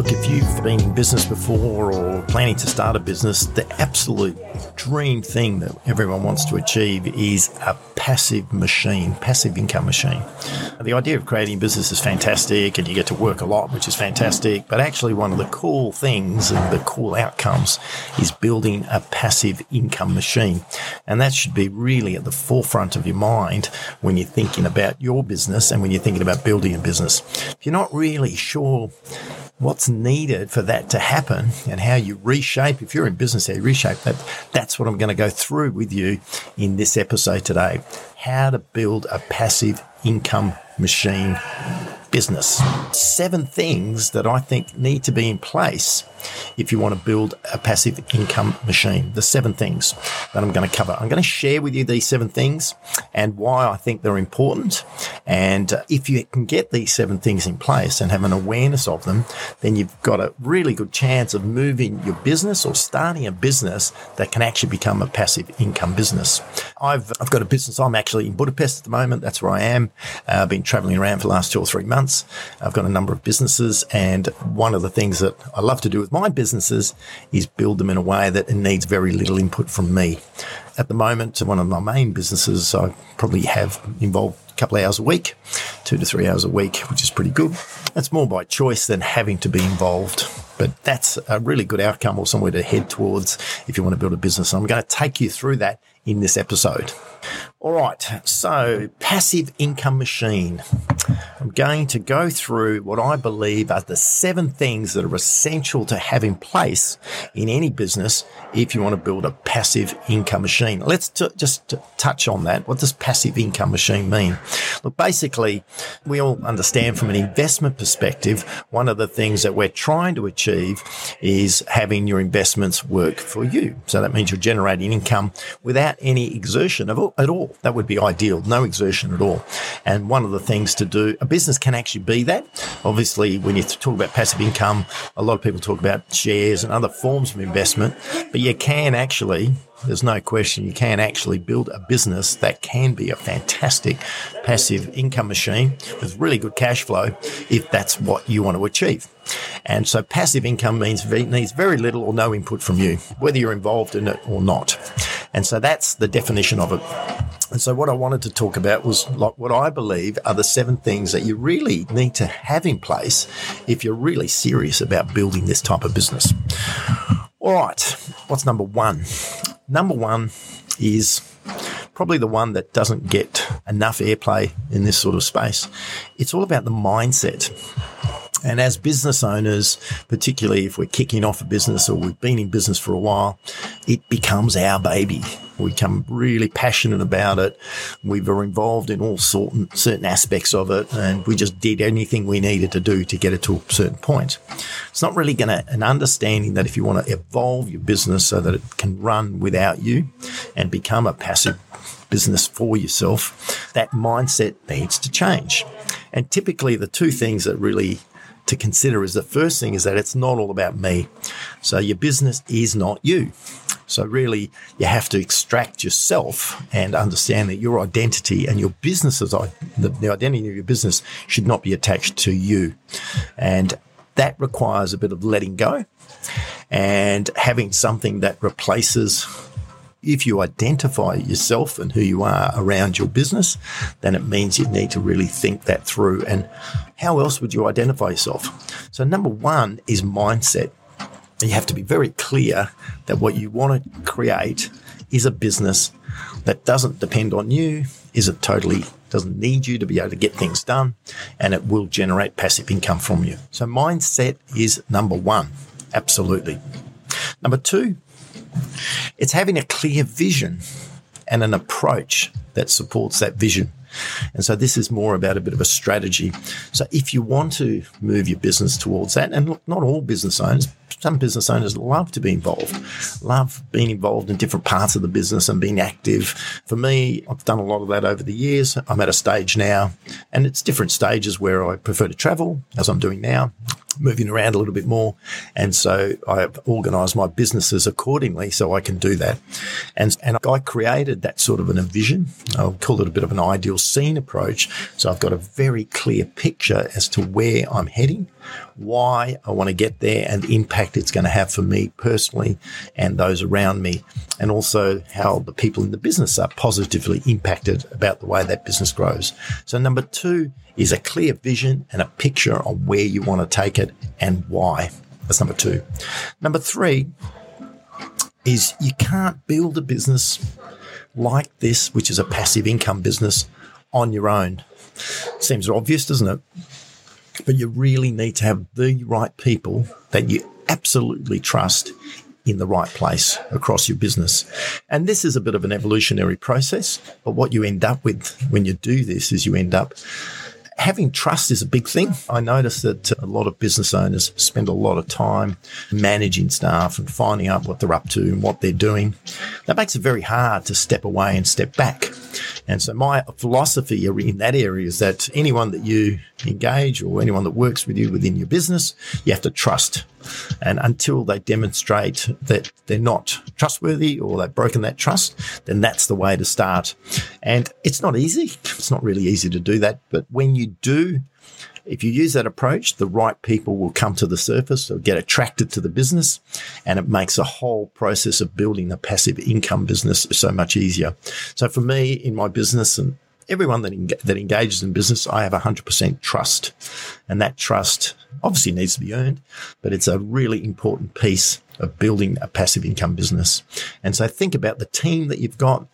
Look, if you've been in business before or planning to start a business, the absolute dream thing that everyone wants to achieve is a passive machine, passive income machine. The idea of creating a business is fantastic and you get to work a lot, which is fantastic. But actually, one of the cool things and the cool outcomes is building a passive income machine. And that should be really at the forefront of your mind when you're thinking about your business and when you're thinking about building a business. If you're not really sure what's needed for that to happen and how you reshape. If you're in business, how you reshape that. That's what I'm going to go through with you in this episode today. How to build a passive income machine business. Seven things that I think need to be in place if you want to build a passive income machine. The seven things that I'm going to cover. I'm going to share with you these seven things and why I think they're important. And uh, if you can get these seven things in place and have an awareness of them, then you've got a really good chance of moving your business or starting a business that can actually become a passive income business. I've, I've got a business. I'm actually in Budapest at the moment. That's where I am. Uh, I've been traveling around for the last two or three months. I've got a number of businesses and one of the things that I love to do with my businesses is build them in a way that it needs very little input from me. At the moment, one of my main businesses, I probably have involved a couple of hours a week, two to three hours a week, which is pretty good. That's more by choice than having to be involved. But that's a really good outcome or somewhere to head towards if you want to build a business. I'm going to take you through that in this episode. All right, so passive income machine. I'm going to go through what I believe are the seven things that are essential to have in place in any business if you want to build a passive income machine. Let's t- just t- touch on that. What does passive income machine mean? Look, basically, we all understand from an investment perspective, one of the things that we're trying to achieve is having your investments work for you. So that means you're generating income without any exertion of, at all. That would be ideal. No exertion at all. And one of the things to do, a business can actually be that. Obviously, when you talk about passive income, a lot of people talk about shares and other forms of investment, but you can actually there's no question you can actually build a business that can be a fantastic passive income machine with really good cash flow if that's what you want to achieve. And so passive income means needs very little or no input from you, whether you're involved in it or not. And so that's the definition of it. And so what I wanted to talk about was like what I believe are the seven things that you really need to have in place if you're really serious about building this type of business. All right. What's number one? Number one is probably the one that doesn't get enough airplay in this sort of space. It's all about the mindset. And as business owners, particularly if we're kicking off a business or we've been in business for a while, it becomes our baby. We become really passionate about it. We were involved in all sort, certain aspects of it, and we just did anything we needed to do to get it to a certain point. It's not really going to an understanding that if you want to evolve your business so that it can run without you and become a passive business for yourself, that mindset needs to change. And typically, the two things that really to consider is the first thing is that it's not all about me. So your business is not you. So really, you have to extract yourself and understand that your identity and your business's the, the identity of your business should not be attached to you, and that requires a bit of letting go and having something that replaces if you identify yourself and who you are around your business, then it means you need to really think that through. And how else would you identify yourself? So, number one is mindset. You have to be very clear that what you want to create is a business that doesn't depend on you, is it totally doesn't need you to be able to get things done, and it will generate passive income from you. So, mindset is number one. Absolutely. Number two it's having a clear vision and an approach that supports that vision. And so this is more about a bit of a strategy. So if you want to move your business towards that, and look, not all business owners, some business owners love to be involved, love being involved in different parts of the business and being active. For me, I've done a lot of that over the years. I'm at a stage now, and it's different stages where I prefer to travel, as I'm doing now moving around a little bit more. And so I've organized my businesses accordingly so I can do that. And, and I created that sort of an vision. I'll call it a bit of an ideal scene approach. So I've got a very clear picture as to where I'm heading why I want to get there and the impact it's going to have for me personally and those around me, and also how the people in the business are positively impacted about the way that business grows. So, number two is a clear vision and a picture on where you want to take it and why. That's number two. Number three is you can't build a business like this, which is a passive income business, on your own. Seems obvious, doesn't it? But you really need to have the right people that you absolutely trust in the right place across your business. And this is a bit of an evolutionary process, but what you end up with when you do this is you end up having trust is a big thing. I notice that a lot of business owners spend a lot of time managing staff and finding out what they're up to and what they're doing. That makes it very hard to step away and step back. And so my philosophy in that area is that anyone that you engage or anyone that works with you within your business, you have to trust. And until they demonstrate that they're not trustworthy or they've broken that trust, then that's the way to start. And it's not easy. It's not really easy to do that. But when you do, if you use that approach, the right people will come to the surface or get attracted to the business, and it makes the whole process of building a passive income business so much easier. So for me, in my business and everyone that, en- that engages in business, I have 100% trust. And that trust obviously needs to be earned, but it's a really important piece of building a passive income business. And so think about the team that you've got.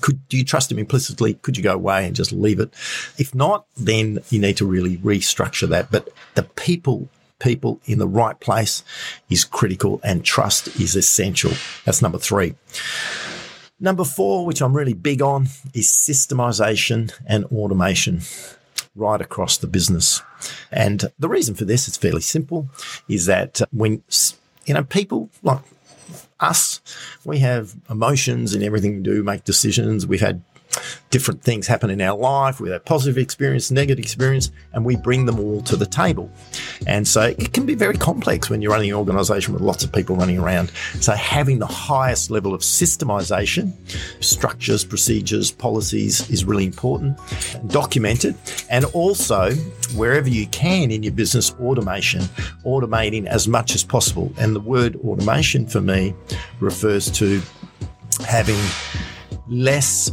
Could do you trust them implicitly? Could you go away and just leave it? If not, then you need to really restructure that. But the people people in the right place is critical and trust is essential. That's number three. Number four, which I'm really big on, is systemization and automation right across the business. And the reason for this is fairly simple is that uh, when, you know, people like us, we have emotions and everything we do, make decisions. We've had different things happen in our life. We have positive experience, negative experience, and we bring them all to the table. And so it can be very complex when you're running an organization with lots of people running around. So having the highest level of systemization, structures, procedures, policies is really important, documented, and also wherever you can in your business, automation, automating as much as possible. And the word automation for me refers to having less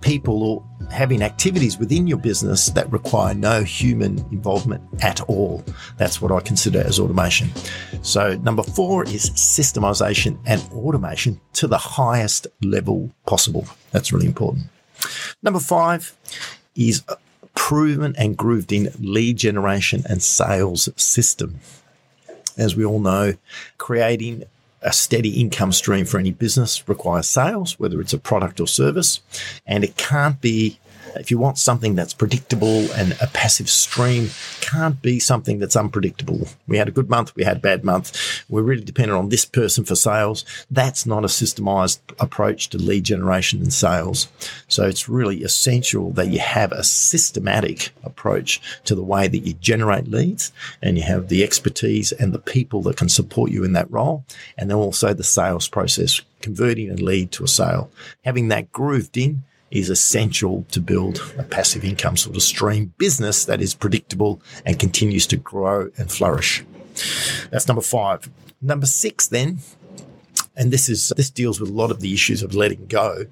people or having activities within your business that require no human involvement at all. That's what I consider as automation. So, number four is systemization and automation to the highest level possible. That's really important. Number five is proven and grooved in lead generation and sales system. As we all know, creating a steady income stream for any business requires sales, whether it's a product or service. And it can't be if you want something that's predictable and a passive stream, can't be something that's unpredictable. We had a good month, we had a bad month. We're really dependent on this person for sales. That's not a systemized approach to lead generation and sales. So it's really essential that you have a systematic approach to the way that you generate leads and you have the expertise and the people that can support you in that role. And then also the sales process, converting a lead to a sale. Having that grooved in is essential to build a passive income sort of stream business that is predictable and continues to grow and flourish. That's number five. Number six, then, and this is this deals with a lot of the issues of letting go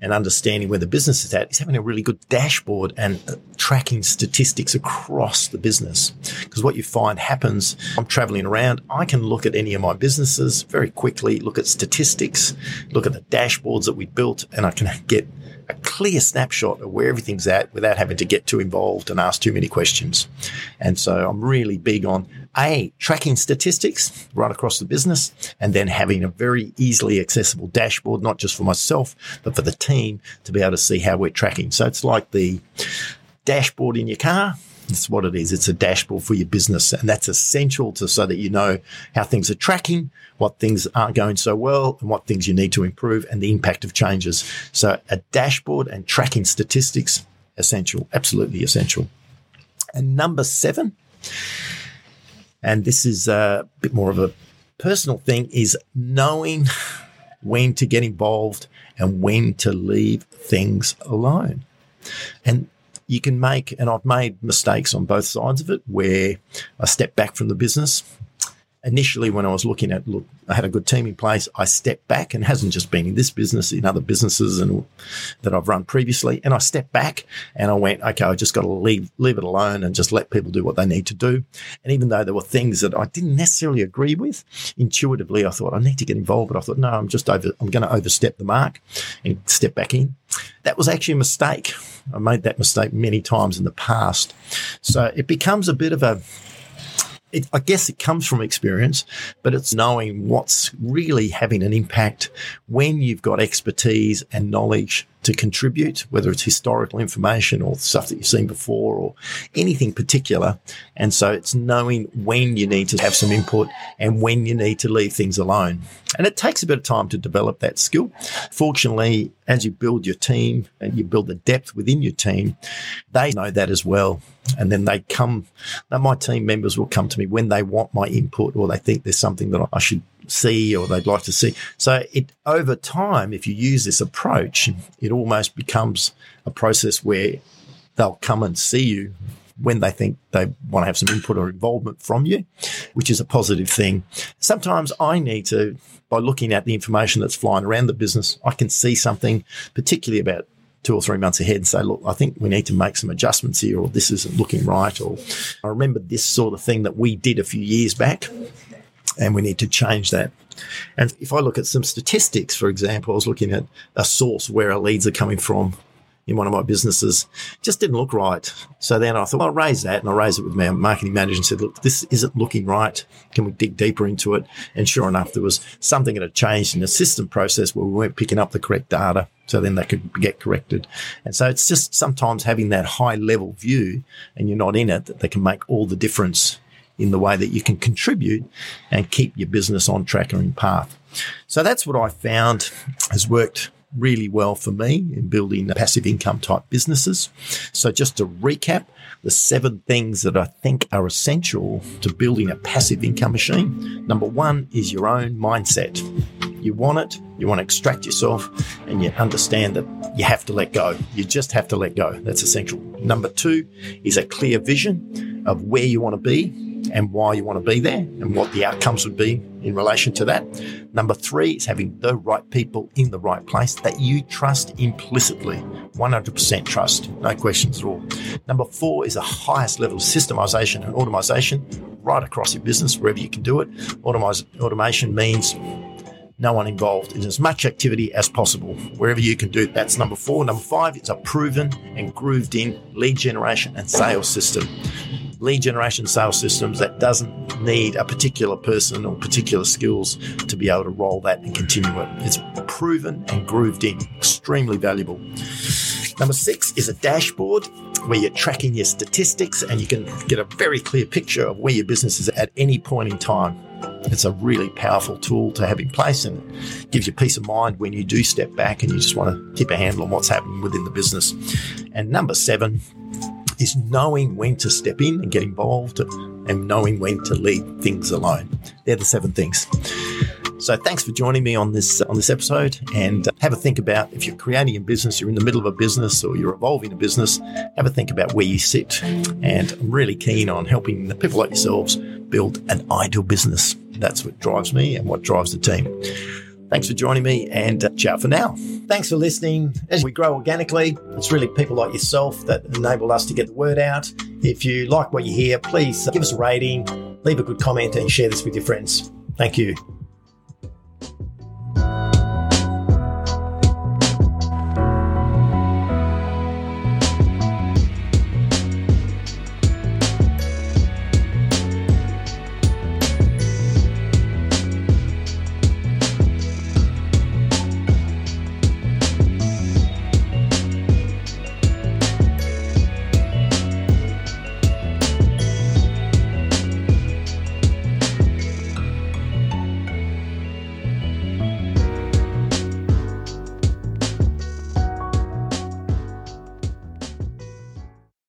and understanding where the business is at is having a really good dashboard and uh, tracking statistics across the business because what you find happens i'm traveling around i can look at any of my businesses very quickly look at statistics look at the dashboards that we built and i can get a clear snapshot of where everything's at without having to get too involved and ask too many questions. And so I'm really big on A, tracking statistics right across the business and then having a very easily accessible dashboard, not just for myself, but for the team to be able to see how we're tracking. So it's like the dashboard in your car it's what it is. It's a dashboard for your business. And that's essential to so that you know how things are tracking, what things aren't going so well, and what things you need to improve and the impact of changes. So a dashboard and tracking statistics, essential, absolutely essential. And number seven, and this is a bit more of a personal thing, is knowing when to get involved and when to leave things alone. And you can make, and I've made mistakes on both sides of it where I step back from the business initially when I was looking at look, I had a good team in place. I stepped back and hasn't just been in this business, in other businesses and that I've run previously. And I stepped back and I went, okay, I just got to leave leave it alone and just let people do what they need to do. And even though there were things that I didn't necessarily agree with, intuitively I thought I need to get involved. But I thought, no, I'm just over. I'm going to overstep the mark and step back in. That was actually a mistake. I made that mistake many times in the past. So it becomes a bit of a it, I guess it comes from experience, but it's knowing what's really having an impact when you've got expertise and knowledge to contribute, whether it's historical information or stuff that you've seen before or anything particular. And so it's knowing when you need to have some input and when you need to leave things alone. And it takes a bit of time to develop that skill. Fortunately, as you build your team and you build the depth within your team, they know that as well. And then they come, my team members will come to me when they want my input or they think there's something that I should see or they'd like to see. So it over time, if you use this approach, it almost becomes a process where they'll come and see you when they think they want to have some input or involvement from you, which is a positive thing. Sometimes I need to, by looking at the information that's flying around the business, I can see something, particularly about two or three months ahead and say, look, I think we need to make some adjustments here, or this isn't looking right, or I remember this sort of thing that we did a few years back and we need to change that. And if I look at some statistics, for example, I was looking at a source where our leads are coming from in one of my businesses, just didn't look right. So then I thought, well, I'll raise that. And I raised it with my marketing manager and said, look, this isn't looking right. Can we dig deeper into it? And sure enough, there was something that had changed in the system process where we weren't picking up the correct data. So then they could get corrected. And so it's just sometimes having that high level view and you're not in it that they can make all the difference in the way that you can contribute and keep your business on track or in path. So that's what I found has worked really well for me in building passive income type businesses. So just to recap, the seven things that I think are essential to building a passive income machine. Number one is your own mindset. You want it, you want to extract yourself, and you understand that you have to let go. You just have to let go. That's essential. Number two is a clear vision of where you want to be and why you want to be there and what the outcomes would be in relation to that. Number three is having the right people in the right place that you trust implicitly. 100% trust, no questions at all. Number four is the highest level of systemization and automation right across your business, wherever you can do it. Automize, automation means no one involved in as much activity as possible. Wherever you can do it, that's number four. Number five, it's a proven and grooved in lead generation and sales system lead generation sales systems that doesn't need a particular person or particular skills to be able to roll that and continue it. It's proven and grooved in, extremely valuable. Number six is a dashboard where you're tracking your statistics and you can get a very clear picture of where your business is at any point in time. It's a really powerful tool to have in place and it gives you peace of mind when you do step back and you just want to keep a handle on what's happening within the business. And number seven is knowing when to step in and get involved and knowing when to leave things alone. They're the seven things. So thanks for joining me on this on this episode and uh, have a think about if you're creating a business, you're in the middle of a business or you're evolving a business, have a think about where you sit. And I'm really keen on helping the people like yourselves build an ideal business. That's what drives me and what drives the team. Thanks for joining me and uh, ciao for now. Thanks for listening. As we grow organically, it's really people like yourself that enable us to get the word out. If you like what you hear, please give us a rating, leave a good comment, and share this with your friends. Thank you.